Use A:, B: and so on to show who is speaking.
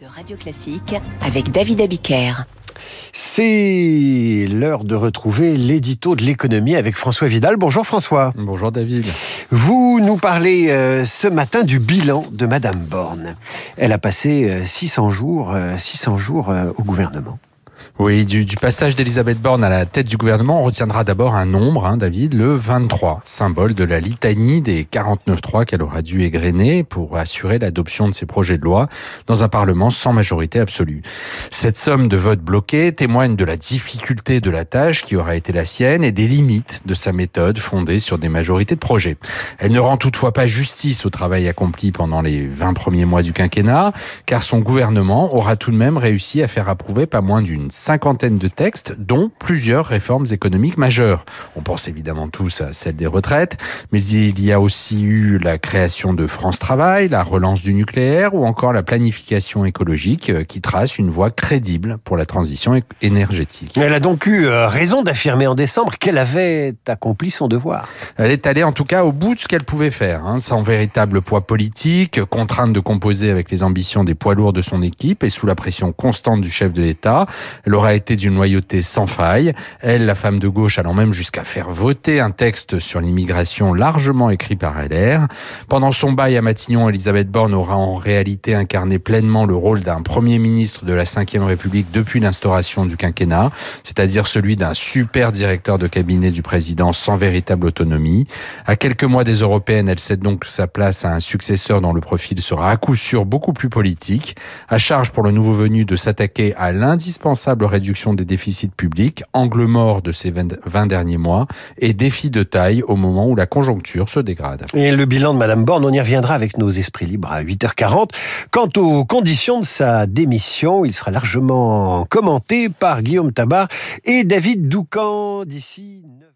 A: de Radio Classique avec David Abiker.
B: C'est l'heure de retrouver l'édito de l'économie avec François Vidal. Bonjour François.
C: Bonjour David.
B: Vous nous parlez euh, ce matin du bilan de Madame Borne. Elle a passé euh, 600 jours, euh, 600 jours euh, au gouvernement.
C: Oui, du, passage d'Elisabeth Borne à la tête du gouvernement, on retiendra d'abord un nombre, hein, David, le 23, symbole de la litanie des 49.3 qu'elle aura dû égrener pour assurer l'adoption de ses projets de loi dans un Parlement sans majorité absolue. Cette somme de votes bloqués témoigne de la difficulté de la tâche qui aura été la sienne et des limites de sa méthode fondée sur des majorités de projets. Elle ne rend toutefois pas justice au travail accompli pendant les 20 premiers mois du quinquennat, car son gouvernement aura tout de même réussi à faire approuver pas moins d'une cinquantaine de textes, dont plusieurs réformes économiques majeures. On pense évidemment tous à celle des retraites, mais il y a aussi eu la création de France Travail, la relance du nucléaire ou encore la planification écologique euh, qui trace une voie crédible pour la transition énergétique.
B: Elle a donc eu euh, raison d'affirmer en décembre qu'elle avait accompli son devoir.
C: Elle est allée en tout cas au bout de ce qu'elle pouvait faire, hein, sans véritable poids politique, contrainte de composer avec les ambitions des poids lourds de son équipe et sous la pression constante du chef de l'État. Elle aura été d'une loyauté sans faille. Elle, la femme de gauche, allant même jusqu'à faire voter un texte sur l'immigration largement écrit par LR. Pendant son bail à Matignon, Elisabeth Borne aura en réalité incarné pleinement le rôle d'un premier ministre de la Ve République depuis l'instauration du quinquennat, c'est-à-dire celui d'un super directeur de cabinet du président sans véritable autonomie. À quelques mois des européennes, elle cède donc sa place à un successeur dont le profil sera à coup sûr beaucoup plus politique. À charge pour le nouveau venu de s'attaquer à l'indispensable réduction des déficits publics, angle mort de ces 20 20 derniers mois, et défi de taille au moment où la conjoncture se dégrade.
B: Et le bilan de Madame Borne, on y reviendra avec nos esprits libres à 8h40. Quant aux conditions de sa démission, il sera largement commenté par Guillaume Tabar et David Doucan d'ici 9h.